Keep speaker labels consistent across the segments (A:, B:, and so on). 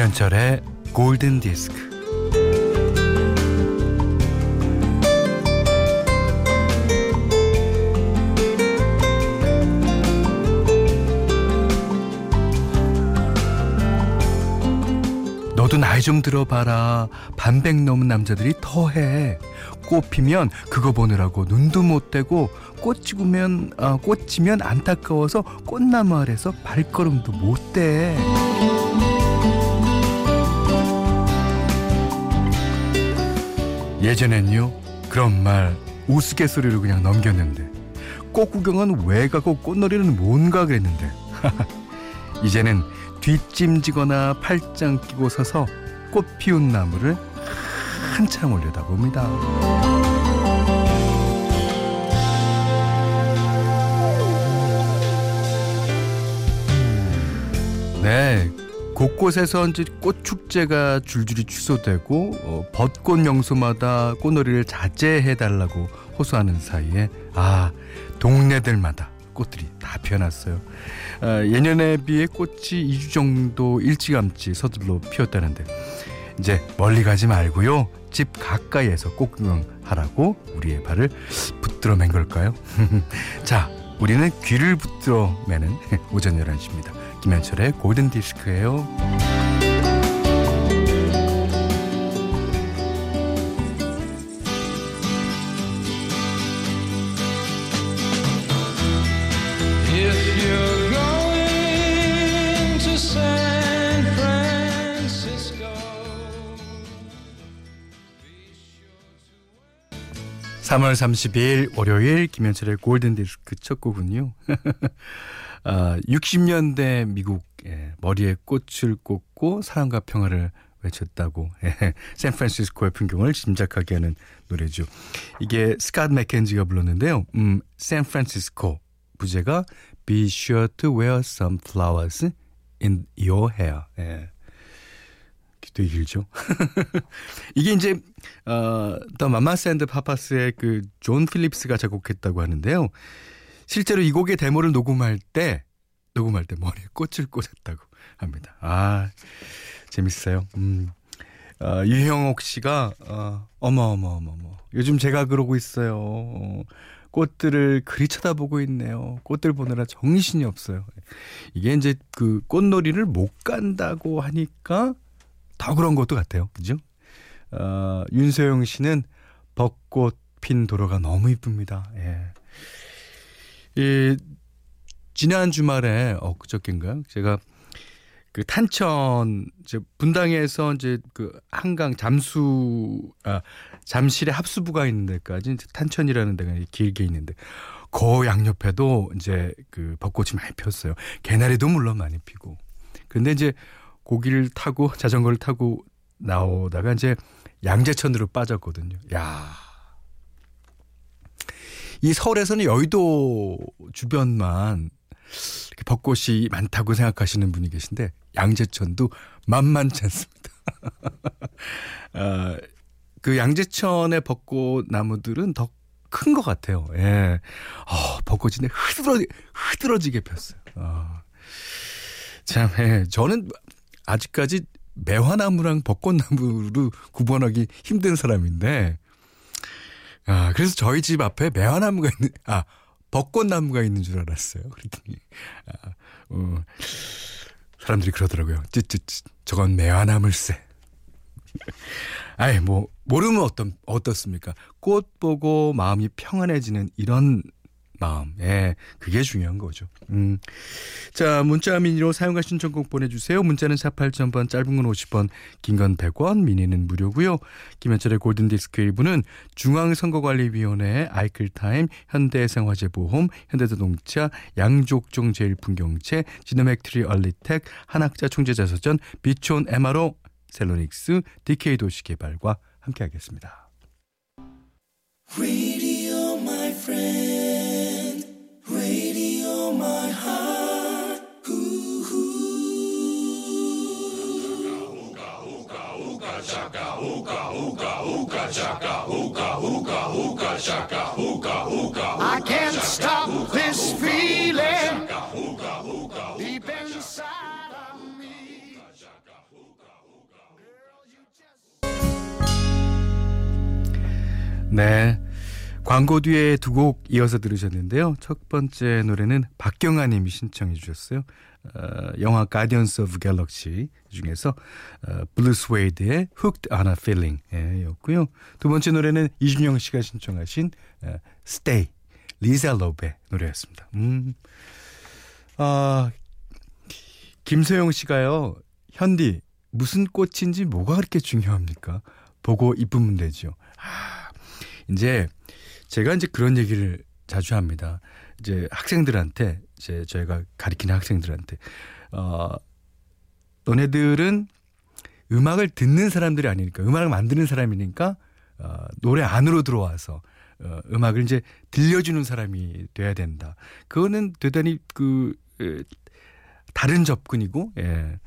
A: 김현철의 골든 디스크. 너도 나이 좀 들어봐라. 반백 넘은 남자들이 더해. 꽃 피면 그거 보느라고 눈도 못 떼고 꽃 찍으면 아, 꽃 지면 안타까워서 꽃나무 아래서 발걸음도 못 떼. 예전엔요 그런 말 우스갯소리로 그냥 넘겼는데 꽃 구경은 왜 가고 꽃놀이는 뭔가 그랬는데 이제는 뒷짐지거나 팔짱 끼고 서서 꽃 피운 나무를 한참 올려다봅니다. 네, 곳곳에서 이제 꽃 축제가 줄줄이 취소되고 어, 벚꽃 명소마다 꽃놀이를 자제해 달라고 호소하는 사이에 아 동네들마다 꽃들이 다 피어났어요. 아, 예년에 비해 꽃이 2주 정도 일찌감치 서둘러 피었다는데 이제 멀리 가지 말고요. 집 가까이에서 꽃 구경하라고 우리의 발을 붙들어 맨 걸까요? 자, 우리는 귀를 붙들어 매는 오전 11시입니다. 김현철의 골든 디스크예요. 3월 30일 월요일 김현철의 골든 디스크 첫 곡은요. 아, 60년대 미국 예, 머리에 꽃을 꽂고 사랑과 평화를 외쳤다고 예, 샌프란시스코의 풍경을 짐작하게 하는 노래죠. 이게 스캇 맥켄지가 불렀는데요. 음, 샌프란시스코 부제가 Be sure to wear some flowers in your hair. 예. 되게 길죠. 이게 이제 어, The Mamas and Papas의 그 존 필립스가 작곡했다고 하는데요. 실제로 이 곡의 데모를 녹음할 때 녹음할 때 머리에 꽃을 꽂았다고 합니다. 아 재밌어요. 음. 어, 유형옥 씨가 어, 어머 어머 어머 어머 요즘 제가 그러고 있어요. 어, 꽃들을 그리 쳐다보고 있네요. 꽃들 보느라 정신이 없어요. 이게 이제 그 꽃놀이를 못 간다고 하니까 더 그런 것도 같아요. 그죠? 어, 윤소영 씨는 벚꽃 핀 도로가 너무 이쁩니다. 예. 이, 지난 주말에, 어, 그저께인가요? 제가 그 탄천, 이제 분당에서 이제 그 한강 잠수, 아, 잠실에 합수부가 있는 데까지 탄천이라는 데가 길게 있는데, 그 양옆에도 이제 그 벚꽃이 많이 폈어요. 개나리도 물론 많이 피고. 근데 이제 고기를 타고 자전거를 타고 나오다가 이제 양재천으로 빠졌거든요. 야. 이 서울에서는 여의도 주변만 이렇게 벚꽃이 많다고 생각하시는 분이 계신데 양재천도 만만치 않습니다. 아, 그 양재천의 벚꽃 나무들은 더 큰 것 같아요. 예. 어, 벚꽃이 흐드러, 흐드러지게 폈어요. 어. 참, 예. 저는 아직까지 매화나무랑 벚꽃나무로 구분하기 힘든 사람인데, 아, 그래서 저희 집 앞에 매화나무가 있는, 아, 벚꽃나무가 있는 줄 알았어요. 그랬더니, 아, 어, 사람들이 그러더라고요. 찌찌찌, 저건 매화나물세. 아이, 뭐, 모르면 어떤, 어떻습니까? 꽃 보고 마음이 평안해지는 이런 마음. 예, 그게 중요한 거죠. 음. 자, 문자 미니로 사용하 신청곡 보내주세요. 문자는 48,000번, 짧은 건 50원, 긴 건 100원, 미니는 무료고요. 김현철의 골든디스크 일부는 중앙선거관리위원회, 아이클타임, 현대생활재보험, 현대자동차, 양족종 제일풍경채, 지노맥트리 얼리텍, 한학자 총재자서전, 비촌 MRO, 셀로닉스, DK 도시개발과 함께하겠습니다. chaka hookah, hookah, hookah, shaka, hookah, hookah, hookah, shaka, hookah, hookah. I can't stop this feeling deep inside of me. Girl, you just. 네. 광고 뒤에 두 곡 이어서 들으셨는데요. 첫 번째 노래는 박경아 님이 신청해 주셨어요. 어, 영화 Guardians of Galaxy 중에서 어, Blue Swede의 Hooked on a Feeling 예, 였고요. 두 번째 노래는 이준영 씨가 신청하신 어, Stay 리자 로베 노래였습니다. 음. 아, 김소영 씨가요. 현디 무슨 꽃인지 뭐가 그렇게 중요합니까? 보고 이쁘면 되죠. 아, 이제 제가 이제 그런 얘기를 자주 합니다. 이제 학생들한테 이제 저희가 가리키는 학생들한테 어 너네들은 음악을 듣는 사람들이 아니니까 음악을 만드는 사람이니까 어 노래 안으로 들어와서 어 음악을 이제 들려주는 사람이 돼야 된다. 그거는 대단히 그 에, 다른 접근이고 예.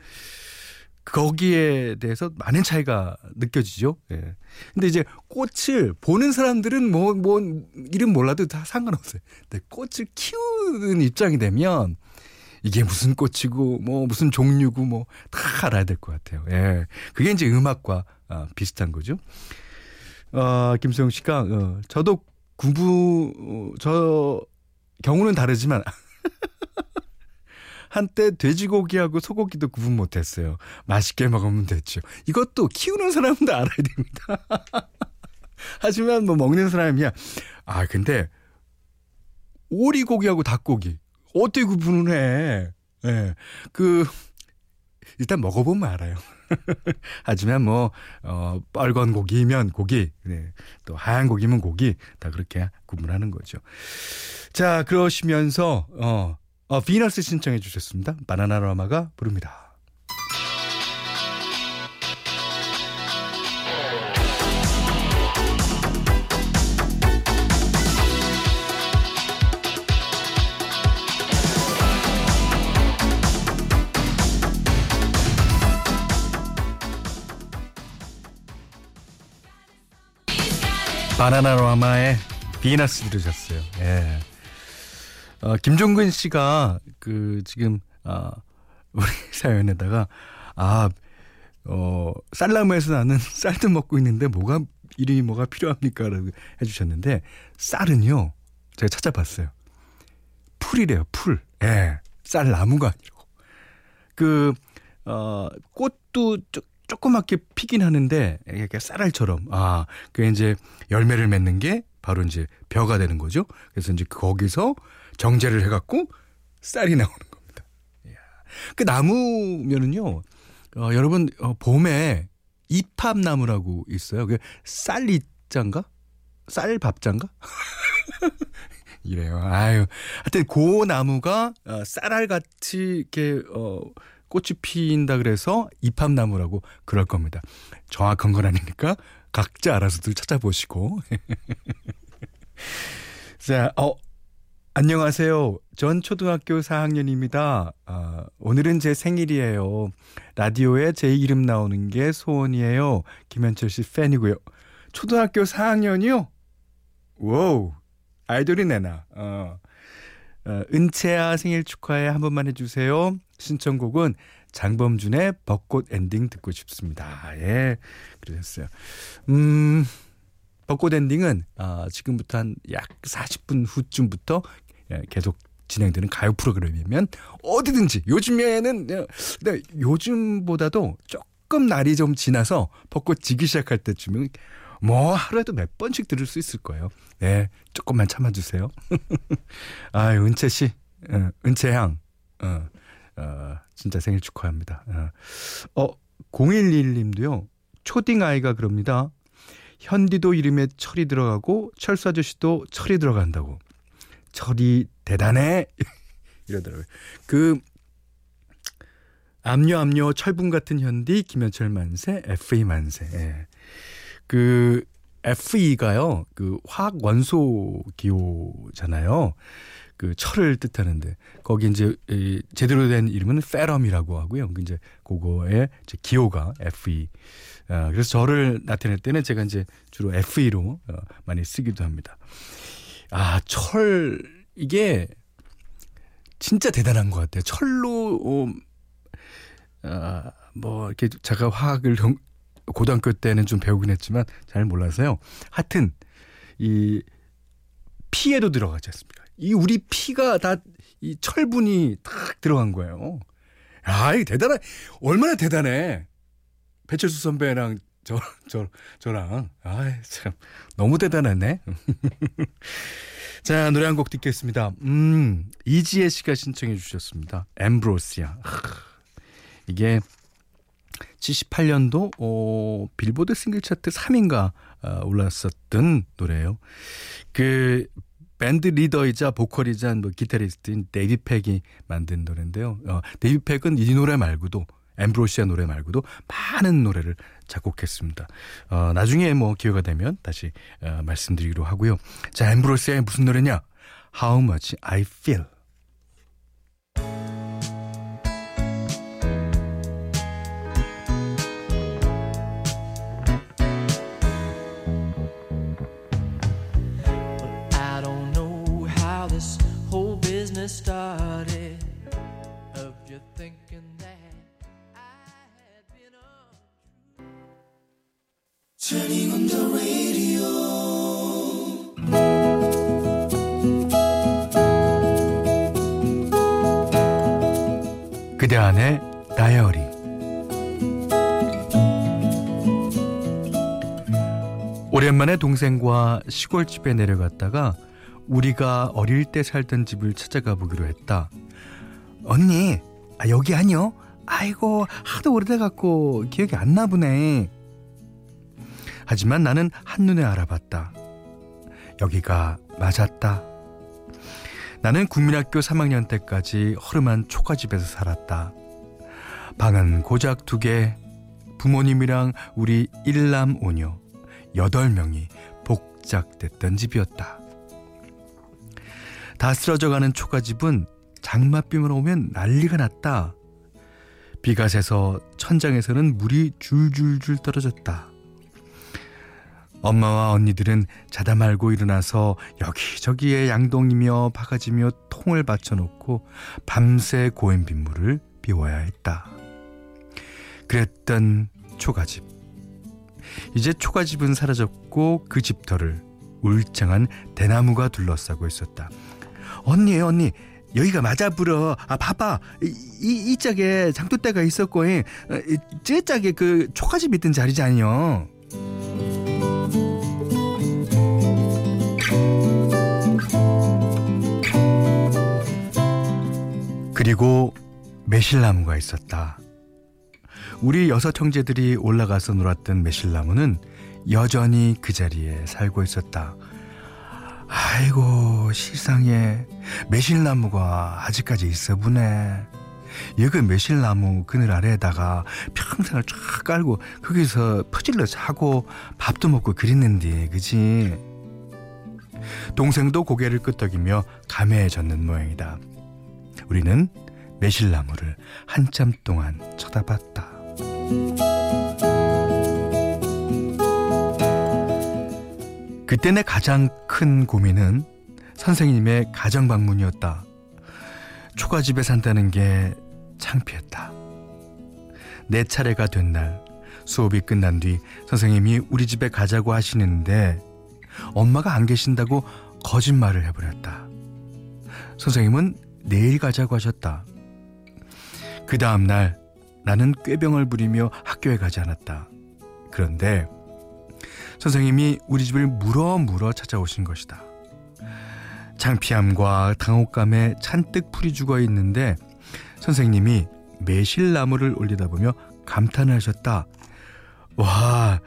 A: 거기에 대해서 많은 차이가 느껴지죠. 예. 근데 이제 꽃을 보는 사람들은 뭐, 뭐, 이름 몰라도 다 상관없어요. 근데 꽃을 키우는 입장이 되면 이게 무슨 꽃이고, 뭐, 무슨 종류고, 뭐, 다 알아야 될 것 같아요. 예. 그게 이제 음악과 아, 비슷한 거죠. 어, 김수영 씨가, 어, 저도 구부, 어, 저, 경우는 다르지만, 한때 돼지고기하고 소고기도 구분 못했어요. 맛있게 먹으면 됐죠. 이것도 키우는 사람도 알아야 됩니다. 하지만 뭐 먹는 사람이야. 아 근데 오리고기하고 닭고기 어떻게 구분을 해? 예. 네. 그 일단 먹어보면 알아요. 하지만 뭐, 어, 빨간 고기면 고기, 네. 또 하얀 고기면 고기, 다 그렇게 구분하는 거죠. 자, 그러시면서, 어, 어, 비너스 신청해 주셨습니다. 바나나라마가 부릅니다. 바나나라마의 비너스 들으셨어요. 예. 어, 김종근 씨가 그 지금 아 우리 사연에다가 아 어, 쌀나무에서 나는 쌀도 먹고 있는데 뭐가 이름이 뭐가 필요합니까? 라고 해주셨는데 쌀은요 제가 찾아봤어요. 풀이래요 풀. 예. 쌀나무가 아니고 그 어, 꽃도 쪼, 조그맣게 피긴 하는데 이렇게 쌀알처럼 아 그게 이제 열매를 맺는 게 바로 이제 벼가 되는 거죠. 그래서 이제 거기서 정제를 해갖고 쌀이 나오는 겁니다. 그 나무면은요, 어, 여러분 어, 봄에 이팝나무라고 있어요. 그 쌀이짠가? 쌀밥짠가? 이래요. 아유, 하여튼 그 나무가 어, 쌀알같이 이렇게 어, 꽃이 피인다 그래서 이팝나무라고 그럴 겁니다. 정확한 건 아니니까 각자 알아서들 찾아보시고. 자, 어, 안녕하세요. 전 초등학교 4학년입니다. 아, 오늘은 제 생일이에요. 라디오에 제 이름 나오는 게 소원이에요. 김현철 씨 팬이고요. 초등학교 4학년이요? wow. 아이돌이네 나. 어. 어, 은채야 생일 축하해 한 번만 해주세요. 신청곡은 장범준의 벚꽃 엔딩 듣고 싶습니다. 예, 그러셨어요. 음, 벚꽃 엔딩은 아, 지금부터 한 약 40분 후쯤부터 예, 계속 진행되는 가요 프로그램이면 어디든지 요즘에는 예, 근데 요즘보다도 조금 날이 좀 지나서 벚꽃 지기 시작할 때쯤은 뭐 하루에도 몇 번씩 들을 수 있을 거예요. 네, 조금만 참아주세요. 아, 은채 씨, 어, 은채양, 어, 어, 진짜 생일 축하합니다. 어, 011님도요. 초딩 아이가 그럽니다. 현디도 이름에 철이 들어가고 철수 아저씨도 철이 들어간다고. 철이 대단해. 이러더라고요. 그 압류 압류 철분 같은 현디 김현철 만세 FE 만세. 예. 그 FE가요. 그 화학 원소 기호잖아요. 그 철을 뜻하는데 거기 이제 이 제대로 된 이름은 페럼이라고 하고요. 그 이제 그거의 이제 기호가 FE. 어, 그래서 저를 나타낼 때는 제가 이제 주로 FE로 어, 많이 쓰기도 합니다. 아, 철 이게 진짜 대단한 것 같아요. 철로 어, 아, 뭐 이렇게 제가 화학을 고등학교 때는 좀 배우긴 했지만 잘 몰라서요. 하여튼 이 피에도 들어가지 않습니까? 이 우리 피가 다 이 철분이 탁 들어간 거예요. 아, 이 대단해. 얼마나 대단해. 배철수 선배랑 저, 저, 저랑. 아, 참. 너무 대단하네. 자, 노래 한 곡 듣겠습니다. 음, 이지혜 씨가 신청해 주셨습니다. 엠브로시아. 이게 78년도 어, 빌보드 싱글 차트 3위인가 어, 올랐었던 노래예요. 그 밴드 리더이자 보컬이자 뭐 기타리스트인 데이빗 팩이 만든 노래인데요. 어, 데이빗 팩은 이 노래 말고도 엠브로시아 노래 말고도 많은 노래를 작곡했습니다. 어, 나중에 뭐 기회가 되면 다시 어, 말씀드리기로 하고요. 자, 엠브로시아의 무슨 노래냐? How much I feel. 안의 다이어리 오랜만에 동생과 시골집에 내려갔다가 우리가 어릴 때 살던 집을 찾아가 보기로 했다. 언니, 아, 여기 아니요? 아이고, 하도 오래돼갖고 기억이 안 나보네. 하지만 나는 한눈에 알아봤다. 여기가 맞았다. 나는 국민학교 3학년 때까지 허름한 초가집에서 살았다. 방은 고작 두 개, 부모님이랑 우리 일남 오녀, 여덟 명이 복작됐던 집이었다. 다 쓰러져가는 초가집은 장맛비만 오면 난리가 났다. 비가 새서 천장에서는 물이 줄줄줄 떨어졌다. 엄마와 언니들은 자다 말고 일어나서 여기저기에 양동이며 바가지며 통을 받쳐놓고 밤새 고인 빗물을 비워야 했다. 그랬던 초가집. 이제 초가집은 사라졌고 그 집터를 울창한 대나무가 둘러싸고 있었다. 언니, 언니, 여기가 맞아 불어. 아, 봐봐. 이, 이, 이 짝에 장독대가 있었고, 이, 제 짝에 그 초가집 있던 자리지 아니요. 그리고 매실나무가 있었다. 우리 여섯 형제들이 올라가서 놀았던 매실나무는 여전히 그 자리에 살고 있었다. 아이고 세상에 매실나무가 아직까지 있어 보네. 여기 매실나무 그늘 아래에다가 평생을 쫙 깔고 거기서 퍼질러 자고 밥도 먹고 그랬는데 그지? 동생도 고개를 끄덕이며 감회해졌는 모양이다. 우리는 매실나무를 한참 동안 쳐다봤다. 그때 내 가장 큰 고민은 선생님의 가정 방문이었다. 초가집에 산다는 게 창피했다. 내 차례가 된 날 수업이 끝난 뒤 선생님이 우리 집에 가자고 하시는데 엄마가 안 계신다고 거짓말을 해버렸다. 선생님은 내일 가자고 하셨다. 그 다음날 나는 꾀병을 부리며 학교에 가지 않았다. 그런데 선생님이 우리 집을 물어 물어 찾아오신 것이다. 창피함과 당혹감에 잔뜩 풀이 죽어 있는데 선생님이 매실나무를 올리다 보며 감탄을 하셨다. 와,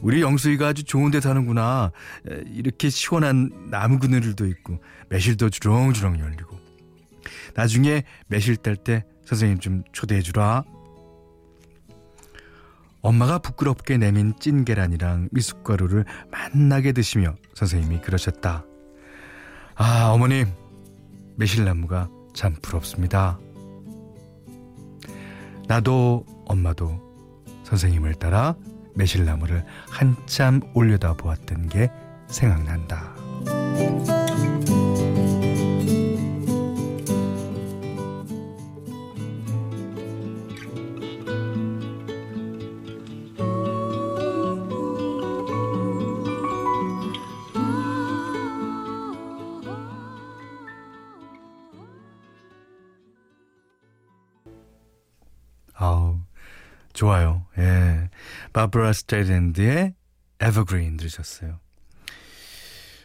A: 우리 영수이가 아주 좋은 데 사는구나. 이렇게 시원한 나무 그늘도 있고 매실도 주렁주렁 열리고. 나중에 매실 딸 때 선생님 좀 초대해 주라. 엄마가 부끄럽게 내민 찐 계란이랑 미숫가루를 만나게 드시며 선생님이 그러셨다. 아, 어머님, 매실나무가 참 부럽습니다. 나도 엄마도 선생님을 따라 매실나무를 한참 올려다 보았던 게 생각난다. 좋아요. 예. 바브라 스트라이샌드의 Evergreen 들으셨어요.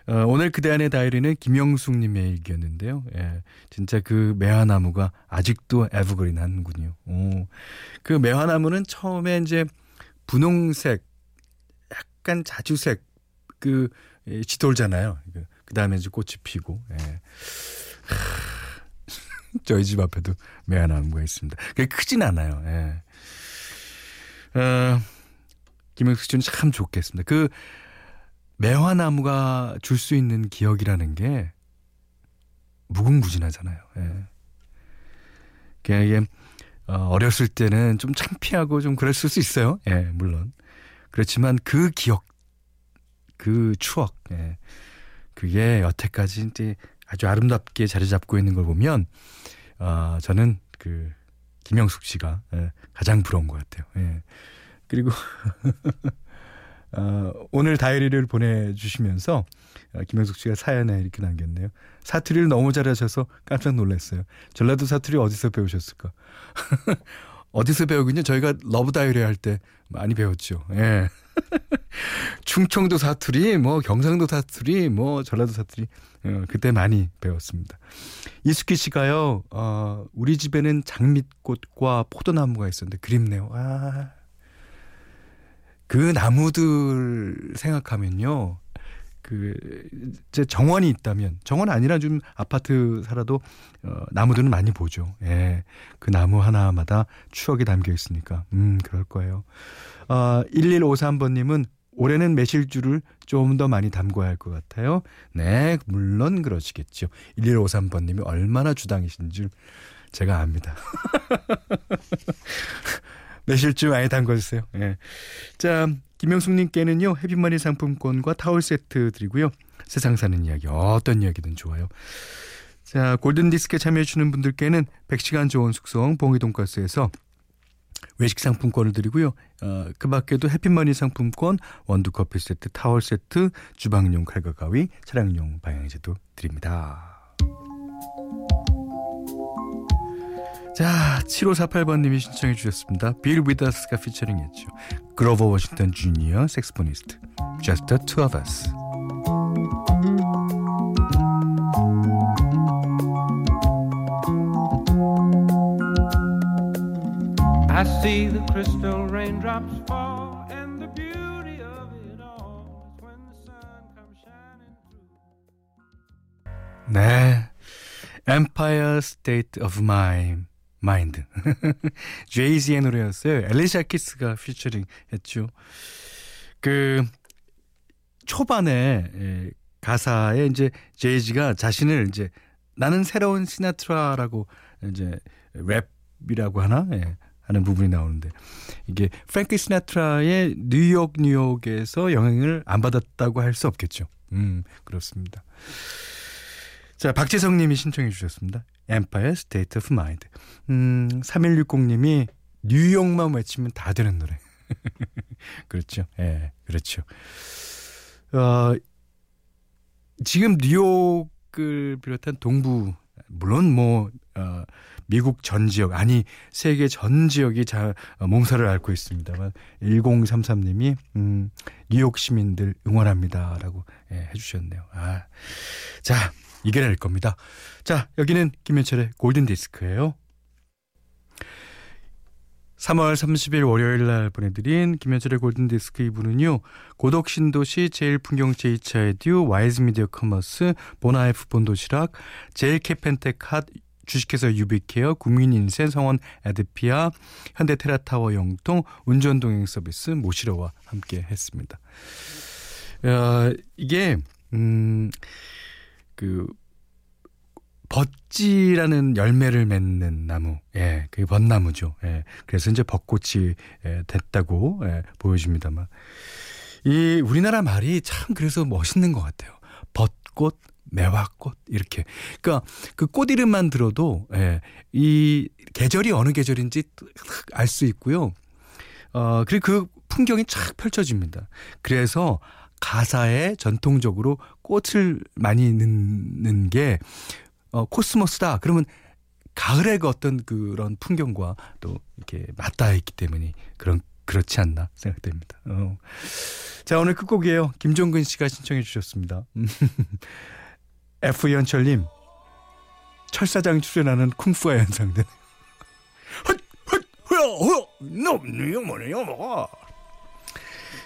A: 어, 오늘 그대 안의 다이어리는 김영숙 님의 일기였는데요. 예, 진짜 그 매화나무가 아직도 evergreen 하군요. 오, 그 매화나무는 처음에 이제 분홍색, 약간 자주색, 그, 예, 지돌잖아요. 그, 그 다음에 이제 꽃이 피고, 예. 저희 집 앞에도 매화나무가 있습니다. 그게 크진 않아요. 예. 어, 김영숙 씨는 참 좋겠습니다. 그, 매화나무가 줄 수 있는 기억이라는 게 무궁무진하잖아요. 예. 그냥 이게 어, 어렸을 때는 좀 창피하고 좀 그랬을 수 있어요. 예, 물론. 그렇지만 그 기억, 그 추억, 예. 그게 여태까지 이제 아주 아름답게 자리 잡고 있는 걸 보면, 어, 저는 그, 김영숙 씨가 예, 가장 부러운 것 같아요. 예. 그리고 어, 오늘 다이어리를 보내주시면서 어, 김영숙 씨가 사연에 이렇게 남겼네요. 사투리를 너무 잘하셔서 깜짝 놀랐어요. 전라도 사투리 어디서 배우셨을까? 어디서 배우긴요? 저희가 러브 다이어리 할 때 많이 배웠죠. 예. 충청도 사투리, 뭐 경상도 사투리, 뭐 전라도 사투리 어, 그때 많이 배웠습니다. 이수기 씨가요. 어, 우리 집에는 장미꽃과 포도나무가 있었는데 그립네요. 아. 그 나무들 생각하면요. 그, 제 정원이 있다면, 정원 아니라 좀 아파트 살아도, 어, 나무들은 많이 보죠. 예. 그 나무 하나마다 추억이 담겨 있으니까. 음, 그럴 거예요. 어, 1153번 님은 올해는 매실주를 좀 더 많이 담궈야 할 것 같아요. 네, 물론 그러시겠죠. 1153번님이 얼마나 주당이신 줄 제가 압니다. 매실주 많이 담궈주세요. 예. 자, 김영숙님께는요, 해피머니 상품권과 타월 세트 드리고요. 세상 사는 이야기, 어떤 이야기든 좋아요. 자, 골든디스크에 참여해주시는 분들께는 100시간 좋은 숙성 봉이 돈가스에서 외식 상품권을 드리고요. 어, 그 밖에도 해피머니 상품권, 원두커피 세트, 타월 세트, 주방용 칼과 가위, 차량용 방향제도 드립니다. 자, 7548번님이 신청해 주셨습니다. 빌 위더스가 피처링했죠. 그로버 워싱턴 주니어 색스포니스트. Just the two of us. I see the crystal raindrops fall and the beauty of it all is when the sun comes shining through. 네. Empire State of Mind. 마인드. 제이지의 노래였어요. 엘리샤 키스가 피처링 했죠. 그 초반에 예, 가사에 이제 제이지가 자신을 이제 나는 새로운 시나트라라고 이제 랩이라고 하나 예, 하는 부분이 나오는데 이게 프랭크 시나트라의 뉴욕 뉴욕에서 영향을 안 받았다고 할 수 없겠죠. 음 그렇습니다. 자 박재성 님이 신청해 주셨습니다. Empire State of Mind. 음, 3160님이 뉴욕만 외치면 다 되는 노래. 그렇죠. 예, 네, 그렇죠. 어, 지금 뉴욕을 비롯한 동부, 물론 뭐, 어, 미국 전 지역, 아니, 세계 전 지역이 자, 어, 몸살을 앓고 있습니다만, 1033님이, 음, 뉴욕 시민들 응원합니다. 라고 예, 해주셨네요. 아, 자, 이겨낼 겁니다. 자, 여기는 김현철의 골든 디스크예요. 3월 30일 월요일 날 보내드린 김현철의 골든디스크 2부는요. 고덕신도시 제일풍경 제 2차 에듀 와이즈미디어 커머스 보나이프 본도시락 제일캐펜텍 핫 주식회사 유비케어 국민인센 성원 에드피아 현대테라타워 영통 운전동행 서비스 모시러와 함께 했습니다. 어, 이게 음, 그 벚지라는 열매를 맺는 나무, 예, 그게 벚나무죠. 예, 그래서 이제 벚꽃이 예, 됐다고 예, 보여집니다만 이 우리나라 말이 참 그래서 멋있는 것 같아요. 벚꽃, 매화꽃 이렇게. 그러니까 그 꽃 이름만 들어도 예, 이 계절이 어느 계절인지 알 수 있고요. 어 그리고 그 풍경이 쫙 펼쳐집니다. 그래서 가사에 전통적으로 꽃을 많이 넣는 게 어, 코스모스다. 그러면 가을의 그 어떤 그런 풍경과 또 이렇게 맞닿아 있기 때문에 그런 그렇지 않나 생각됩니다. 어. 자 오늘 끝곡이에요. 김종근 씨가 신청해 주셨습니다. F 연철님 철사장 출연하는 쿵푸와 연상된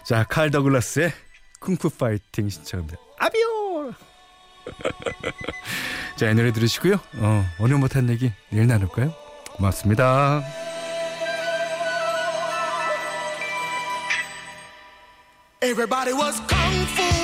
A: 자, 칼 더글라스의 쿵푸 파이팅 신청합니다. 아비오! 자, 이 노래 들으시고요. 어, 오늘 못한 얘기 내일 나눌까요? 고맙습니다. Everybody was kung fu